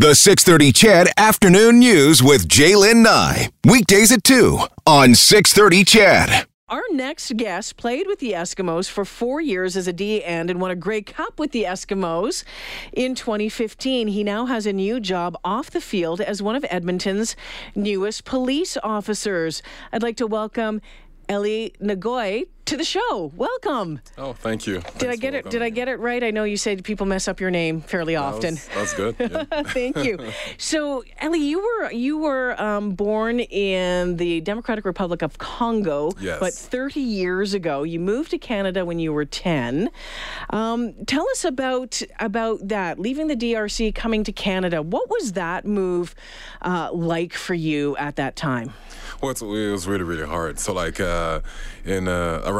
The 630 CHED Afternoon News with Jaylen Nye. Weekdays at 2 on 630 CHED. Our next guest played with the Eskimos for four years as a D end and won a Grey Cup with the Eskimos in 2015. He now has a new job off the field as one of Edmonton's newest police officers. I'd like to welcome Elie Ngoyi to the show. Welcome. Oh, thank you. Did Thanks I get it? Did I get it right? I know you said people mess up your name fairly That often. was- That's good. yeah. Thank you. So, Elie, you were you were um, born in the Democratic Republic of Congo, Yes. but 30 years ago, you moved to Canada when you were 10. Um, tell us about about that, leaving the DRC, coming to Canada. What was that move uh, like for you at that time? Well, it was really, really hard. So, like, uh, in uh, around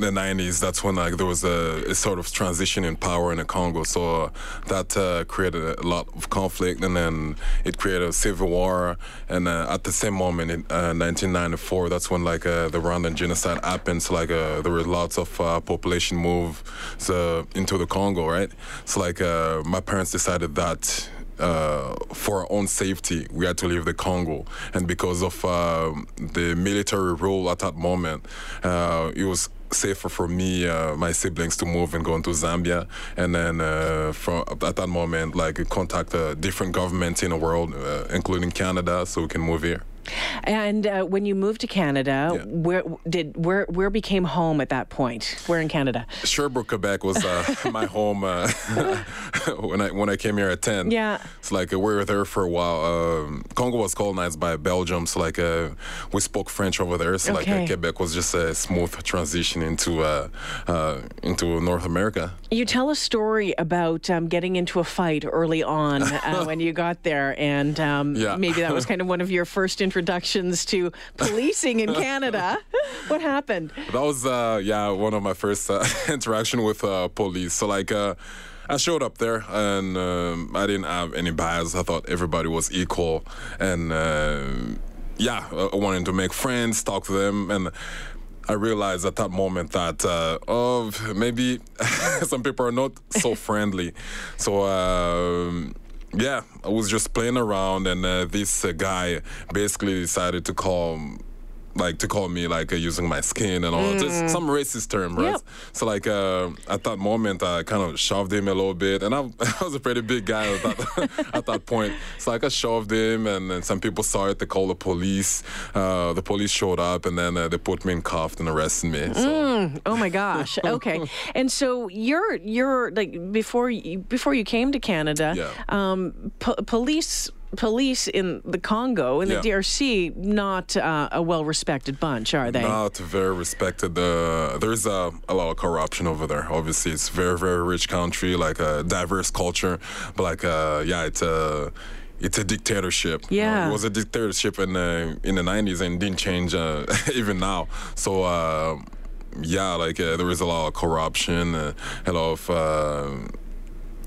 the 90s, that's when like there was a, a sort of transition in power in the Congo. So uh, that uh, created a lot of conflict, and then it created a civil war. And uh, at the same moment, in uh, 1994, that's when like uh, the Rwandan genocide happened. So like uh, there were lots of uh, population move so, into the Congo, right? So like uh, my parents decided that uh, for our own safety, we had to leave the Congo. And because of uh, the military rule at that moment, uh, it was safer for me, uh, my siblings, to move and go into Zambia. And then uh, from at that moment, like contact different governments in the world, uh, including Canada, so we can move here. And uh, when you moved to Canada, Yeah. where did where where became home at that point? Where in Canada? Sherbrooke, Quebec was uh, my home uh, when I when I came here at ten. Yeah. It's like uh, we were there for a while. Um, Congo was colonized by Belgium, so like uh, we spoke French over there. So like Okay. uh, Quebec was just a smooth transition into uh, uh, into North America. You tell a story about um, getting into a fight early on uh, when you got there, and um, Yeah. maybe that was kind of one of your first introductions to policing in Canada. what happened? That was uh, yeah one of my first uh, interaction with uh, police. So like. Uh, I showed up there and um, I didn't have any bias. I thought everybody was equal, and uh, yeah, I I wanted to make friends, talk to them, and I realized at that moment that uh, oh maybe some people are not so friendly. So. Um, yeah, I was just playing around, and uh, this uh, guy basically decided to call like to call me like uh, using my skin and all just some racist term right Yep. so like uh, at that moment i kind of shoved him a little bit and i, I was a pretty big guy at that, at that point so like i shoved him and then some people saw it they called the police uh, the police showed up and then uh, they put me in cuffed and arrested me so Oh my gosh. Okay. and so you're you're like before you before you came to Canada, Yeah. um, po- police police in the Congo in the Yeah. DRC not uh, a well respected bunch, are they? Not very respected. Uh, there's a, a lot of corruption over there. Obviously, it's very very rich country, like a diverse culture. But like, uh, yeah, it's a it's a dictatorship. Yeah. it was a dictatorship in the in the 90s and didn't change uh, even now. So. Uh, yeah, like uh, there is a lot of corruption, uh, a lot of uh,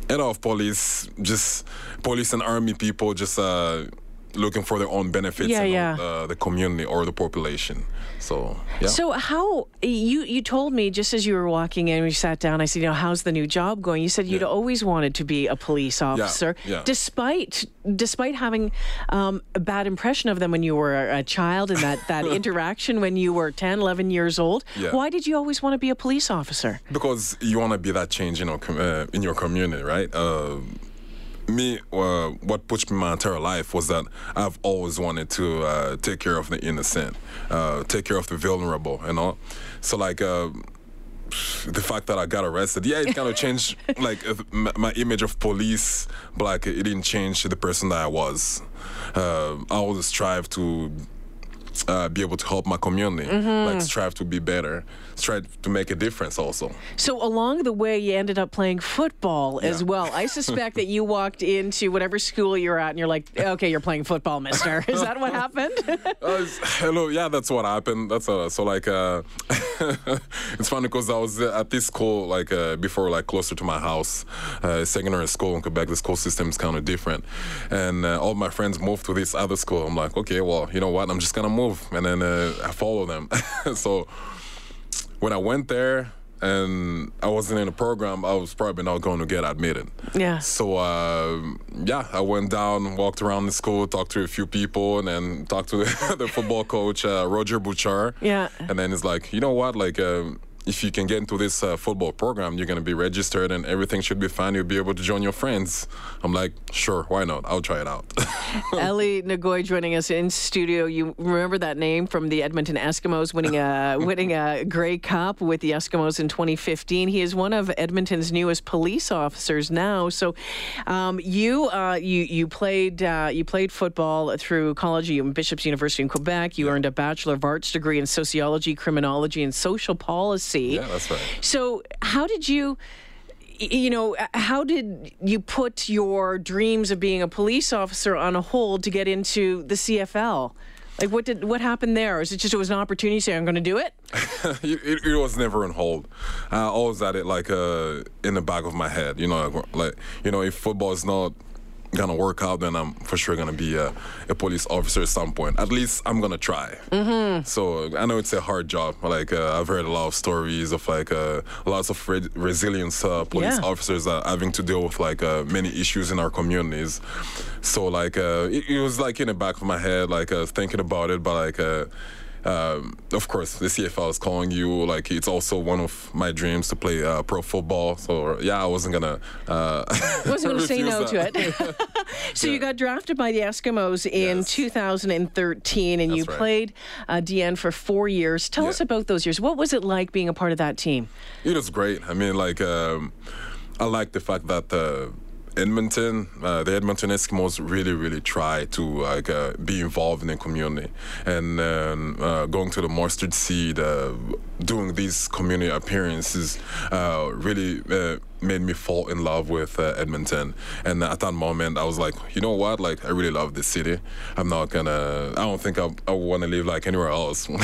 lot of police, just police and army people, just uh, looking for their own benefits Yeah, yeah. Uh, the community or the population. So yeah. So how you you told me just as you were walking in, we sat down. I said, you know, how's the new job going? You said you'd Yeah. always wanted to be a police officer, yeah. despite despite having um, a bad impression of them when you were a child and that that interaction when you were 10, 11 years old. Yeah. Why did you always want to be a police officer? because you want to be that change in your com- uh, in your community, right? Uh, me, uh, what pushed me my entire life was that I've always wanted to uh, take care of the innocent, uh, take care of the vulnerable, you know. So like. Uh, the fact that I got arrested, yeah, it kind of changed like my, my image of police, but like it didn't change the person that I was. Uh, I always strive to uh, be able to help my community, like strive to be better, strive to make a difference also. So along the way, you ended up playing football as well. I suspect that you walked into whatever school you're at, and you're like, "Okay, you're playing football, Mister." Is that what happened? Uh, hello, yeah, that's what happened. That's uh, so like uh, it's funny because I was at this school like uh, before, like closer to my house, uh, secondary school in Quebec. The school system is kind of different, and uh, all my friends moved to this other school. I'm like, okay, well, you know what? I'm just gonna move, and then uh, I follow them. so when I went there, and I wasn't in the program, I was probably not going to get admitted. Yeah. So uh, yeah, I went down, walked around the school, talked to a few people, and then talked to the, the football coach uh, Roger Bouchard. Yeah. And then it's like, you know what, like. Um, if you can get into this uh, football program, you're going to be registered and everything should be fine. You'll be able to join your friends. I'm like, sure, why not? I'll try it out. Elie Ngoyi joining us in studio. You remember that name from the Edmonton Eskimos winning a winning a Grey Cup with the Eskimos in 2015. He is one of Edmonton's newest police officers now. So, um, you uh, you you played uh, you played football through college at Bishop's University in Quebec. You earned a Bachelor of Arts degree in sociology, criminology, and social policy. Yeah, that's right. So, how did you, you know, uh, how did you put your dreams of being a police officer on a hold to get into the CFL? Like, what did what happened there? Is it just it was an opportunity? to Say, I'm going to do it. it, it, it was never on hold. I always had it like uh, in the back of my head. You know, like, like you know, if football is not gonna work out, then I'm for sure gonna be a, a police officer at some point. At least I'm gonna try. Mm-hmm. So I know it's a hard job. Like uh, I've heard a lot of stories of like uh, lots of re- resilience uh, police Yeah. officers having to deal with like uh, many issues in our communities. So like uh, it, it was like in the back of my head, like uh, thinking about it, but like. Um, of course, the CFL is calling you. Like, it's also one of my dreams to play uh, pro football. So, yeah, I wasn't gonna. Uh, Wasn't going to say no refuse to it. so you got drafted by the Eskimos in Yes. 2013, and you right. played uh, DN for four years. Tell us about those years. What was it like being a part of that team? It was great. I mean, like, um, I like the fact that uh, Edmonton, uh, the Edmonton Eskimos, really, really try to like uh, be involved in the community, and um, uh, going to the mustard seed, uh, doing these community appearances, uh, really. Made me fall in love with uh, Edmonton and at that moment I was like you know what like I really love this city I'm not gonna I don't think I, I want to live like anywhere else which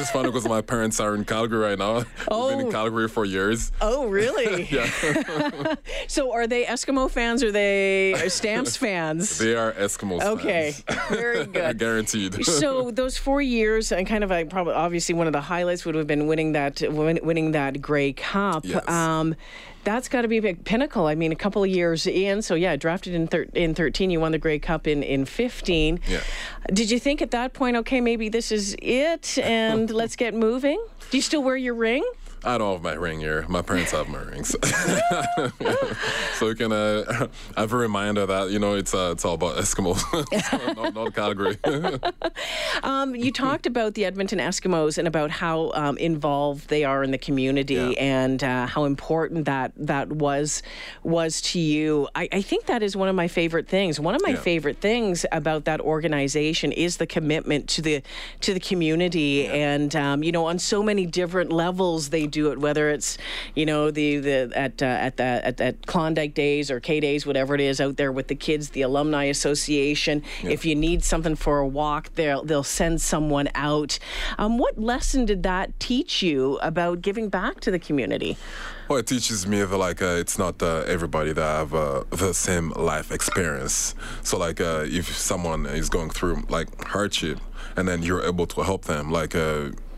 is funny because my parents are in Calgary right now I've been in Oh. Calgary for years Oh, really? yeah So are they Eskimo fans or are they Stamps fans? They are Eskimos. Okay, fans. very good. Guaranteed. so those four years and kind of like probably obviously one of the highlights would have been winning that winning that Grey Cup. Yes. Um, that's got to be a big pinnacle. I mean, a couple of years in. So yeah, drafted in thir- in 13, you won the Grey Cup in in 15. Yeah. Did you think at that point, okay, maybe this is it, and let's get moving? Do you still wear your ring? I don't have my ring here. My parents have my rings, so can uh, have a reminder that you know it's uh, it's all about Eskimos, not, not Calgary. Um, you talked about the Edmonton Eskimos and about how um, involved they are in the community Yeah. and uh, how important that that was was to you. I, I think that is one of my favorite things. One of my Yeah. favorite things about that organization is the commitment to the to the community, and um, you know, on so many different levels they do it. Whether it's you know the the at uh, at the at, at Klondike Days or K Days, whatever it is, out there with the kids, the alumni association. If you need something for a walk, they'll they'll send someone out. Um, what lesson did that teach you about giving back to the community? Well, it teaches me that like uh, it's not uh, everybody that have uh, the same life experience. So like uh, if someone is going through like hardship, and then you're able to help them, like.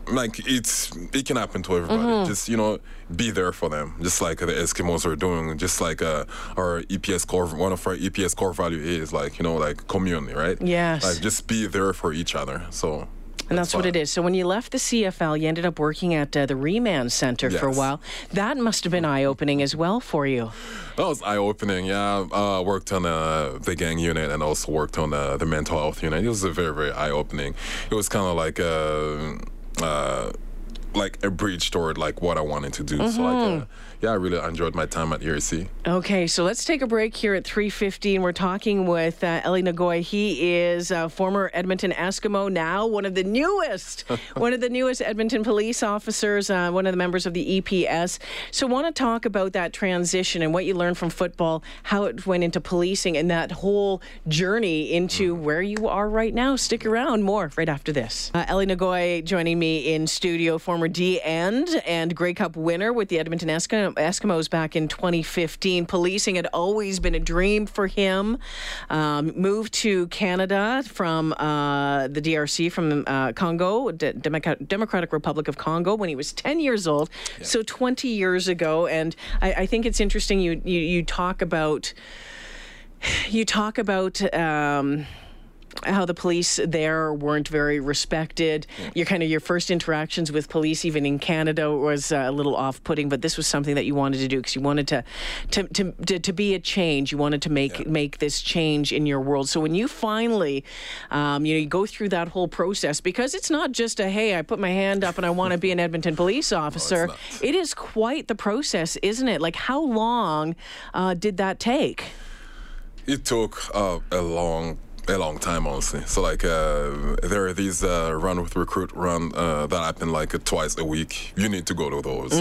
Uh, like it's it can happen to everybody. Just you know, be there for them. Just like the Eskimos are doing. Just like uh, our EPS core, one of our EPS core value is like you know like community, right? Yes. Like just be there for each other. So. And that's what it is. So when you left the CFL, you ended up working at uh, the Remand Center for a while. That must have been eye opening as well for you. That was eye opening. Yeah, I uh, worked on uh, the gang unit and also worked on uh, the mental health unit. It was a very, very eye opening. It was kind of like uh, like a bridge toward like what I wanted to do. So like, uh, yeah, I really enjoyed my time at ERC. Okay, so let's take a break here at 3:15. We're talking with uh, Elie Ngoyi. He is a former Edmonton Eskimo, now one of the newest, one of the newest Edmonton police officers, uh, one of the members of the EPS. So, want to talk about that transition and what you learned from football, how it went into policing, and that whole journey into where you are right now. Stick around, more right after this. Uh, Elie Ngoyi joining me in studio, former former D end and Grey Cup winner with the Edmonton Eskimo- Eskimos back in 2015. Policing had always been a dream for him. Um, moved to Canada from uh, the DRC, from uh, Congo, Democratic Republic of Congo, when he was 10 years old. So 20 years ago. And I, I think it's interesting you, you, you talk about you talk about um, how the police there weren't very respected. Your kind of your first interactions with police, even in Canada, was uh, a little off-putting. But this was something that you wanted to do because you wanted to, to to, to to be a change. You wanted to make make this change in your world. So when you finally, um, you know, you go through that whole process because it's not just a hey, I put my hand up and I want to be an Edmonton police officer. not. it is quite the process, isn't it? Like how long uh, did that take? It took uh, a long, a long time, honestly. So like, uh, there are these uh, run with recruit run uh, that happen like uh, twice a week. You need to go to those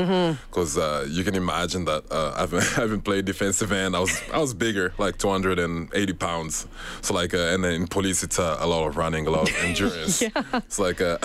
because uh, you can imagine that uh, I've I've been playing defensive end. I was I was bigger, like 280 pounds. So like, uh, and then in police, it's uh, a lot of running, a lot of endurance. It's like uh,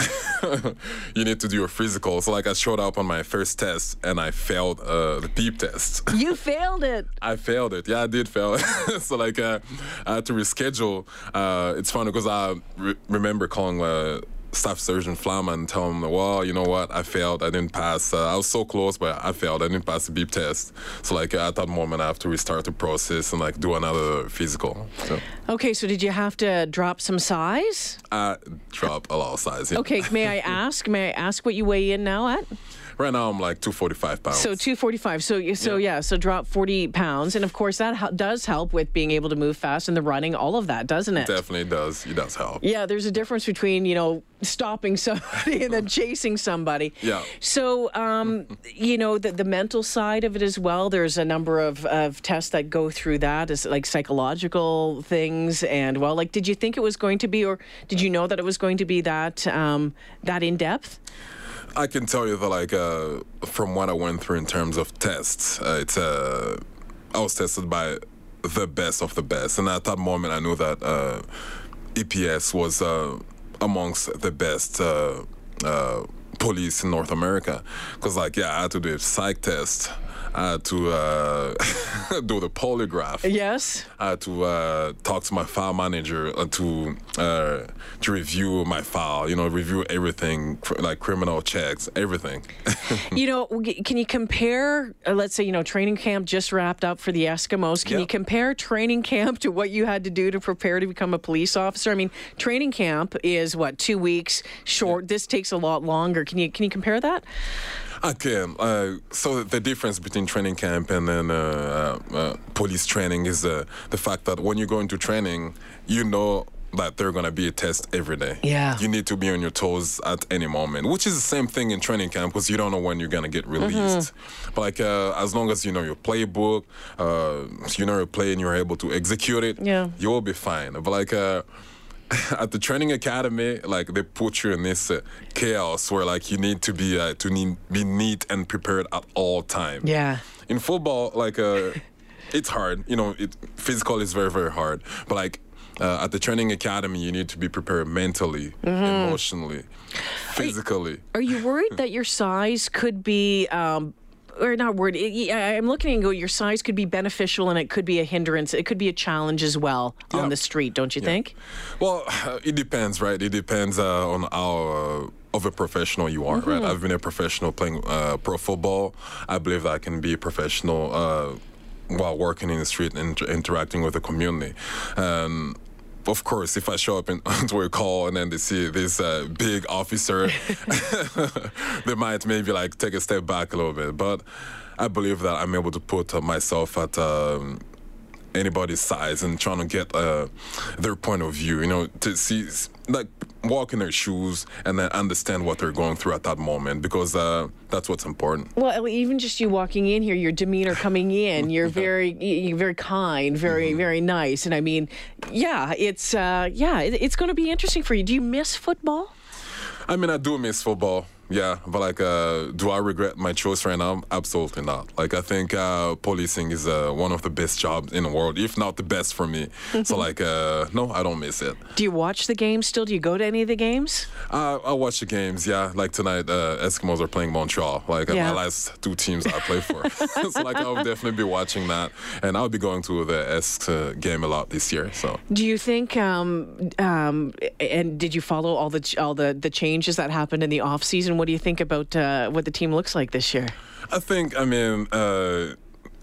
you need to do your physical. So like, I showed up on my first test and I failed uh, the beep test. You failed it. I failed it. Yeah, I did fail it. so like, uh, I had to reschedule. Uh, it's funny because I re- remember calling uh, Staff Sergeant Flamma and telling him, "Well, you know what? I failed. I didn't pass. Uh, I was so close, but I failed. I didn't pass the beep test. So like, at that moment, I have to restart the process and like do another physical. So Okay, so did you have to drop some size? I drop a lot of size. yeah. Okay, may I ask? May I ask what you weigh in now at? Right now, I'm like 245 pounds. So 245. So so yeah. Yeah. so drop 40 pounds, and of course that does help with being able to move fast and the running, all of that, doesn't it? definitely does. It does help. Yeah, there's a difference between you know stopping somebody and then chasing somebody. Yeah. So um, you know the the mental side of it as well. There's a number of, of tests that go through that, as like psychological things, and well, like did you think it was going to be, or did you know that it was going to be that um, that in depth? I can tell you that, like, uh, from what I went through in terms of tests, uh, it's uh, I was tested by the best of the best, and at that moment, I knew that uh, EPS was uh, amongst the best uh, uh, police in North America. Because, like, yeah, I had to do a psych test. Had to uh, do the polygraph. Yes. Had to uh, talk to my file manager uh, to uh, to review my file. You know, review everything, cr- like criminal checks, everything. you know, can you compare? Uh, let's say you know training camp just wrapped up for the Eskimos. Can you compare training camp to what you had to do to prepare to become a police officer? I mean, training camp is what two weeks short. This takes a lot longer. Can you can you compare that? I can. Uh, so the difference between training camp and then uh, uh, uh, police training is uh, the fact that when you go into training, you know that there's gonna be a test every day. Yeah. You need to be on your toes at any moment, which is the same thing in training camp because you don't know when you're gonna get released. But like uh, as long as you know your playbook, uh, you know your play and you're able to execute it, Yeah. you will be fine. But like. Uh, at the training academy, like they put you in this uh, chaos where like you need to be uh, to need, be neat and prepared at all time. Yeah. In football, like uh, it's hard. You know, it physical is very very hard. But like uh, at the training academy, you need to be prepared mentally, emotionally, physically. Are you worried that your size could be? Um, or not worried. I- I- I'm looking and go. Your size could be beneficial, and it could be a hindrance. It could be a challenge as well on the street. Don't you think? Well, it depends, right? It depends uh, on how uh, of a professional you are, right? I've been a professional playing uh, pro football. I believe that I can be a professional uh, while working in the street and inter- interacting with the community. Um, of course, if I show up in, to a call and then they see this uh, big officer, they might maybe like take a step back a little bit. But I believe that I'm able to put myself at um, anybody's size and trying to get uh, their point of view, you know, to see, like, walk in their shoes and then understand what they're going through at that moment because uh, that's what's important. Well, even just you walking in here, your demeanor coming in, you're very, you're very kind, very, very nice, and I mean, yeah, it's, uh, yeah, it's going to be interesting for you. Do you miss football? I mean, I do miss football yeah. But like, uh, do I regret my choice right now? Absolutely not. Like, I think uh, policing is uh, one of the best jobs in the world, if not the best for me. so like, uh, no, I don't miss it. Do you watch the games still? Do you go to any of the games? Uh, I watch the games. Yeah, like tonight, uh, Eskimos are playing Montreal. Like Yeah. my last two teams I play for. so like, I'll definitely be watching that, and I'll be going to the Esk game a lot this year. So. Do you think? Um, um, and did you follow all the all the, the changes that happened in the off season? What do you think about uh, what the team looks like this year? I think, I mean, uh,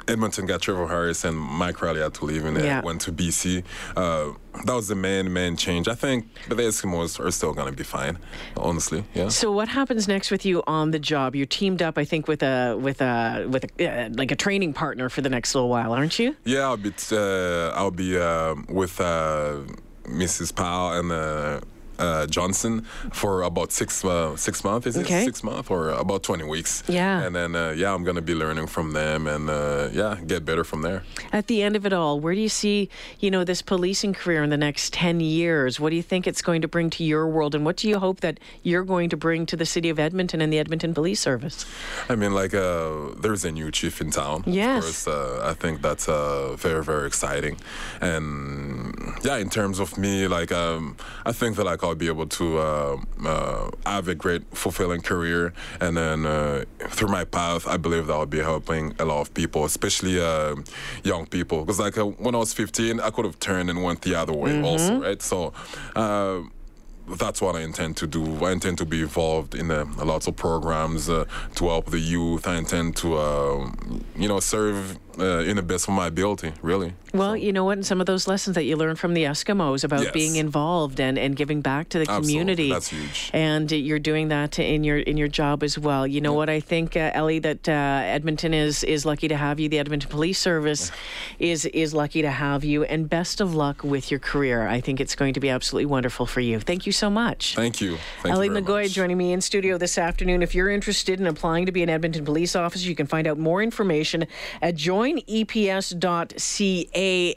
Edmonton got Trevor Harris and Mike Reilly had to leave and Yeah. went to BC. Uh, that was the main, main change. I think but the Eskimos are still going to be fine, honestly. Yeah. So what happens next with you on the job? You're teamed up, I think, with a with a with a, uh, like a training partner for the next little while, aren't you? Yeah, I'll be, t- uh, I'll be um with uh, Mrs. Powell and uh, Johnson for about six uh, six months. Is Okay. it six months or about twenty weeks? Yeah. And then uh, yeah, I'm gonna be learning from them and uh, yeah, get better from there. At the end of it all, where do you see, you know, this policing career in the next 10 years? What do you think it's going to bring to your world and what do you hope that you're going to bring to the city of Edmonton and the Edmonton Police Service? I mean, like, uh, there's a new chief in town. Yes. Of course, uh, I think that's uh, very, very exciting. And yeah, in terms of me, like, um, I think that like I'll be able to uh, uh, have a great, fulfilling career. And then uh, through my path, I believe that I'll be helping a lot of people, especially uh, young people. Because like uh, when I was 15, I could have turned and went the other way also, right? So. Uh, that's what I intend to do. I intend to be involved in uh, lots of programs uh, to help the youth. I intend to, uh, you know, serve uh, in the best of my ability, really. Well, you know what? And some of those lessons that you learned from the Eskimos about Yes. being involved and, and giving back to the Absolutely. community. That's huge. And you're doing that in your in your job as well. You know what? I think, uh, Elie, that uh, Edmonton is is lucky to have you. The Edmonton Police Service is is lucky to have you. And best of luck with your career. I think it's going to be absolutely wonderful for you. Thank you so much. Thank you. Thank Elie you Ngoyi much. joining me in studio this afternoon. If you're interested in applying to be an Edmonton police officer, you can find out more information at joineps.ca.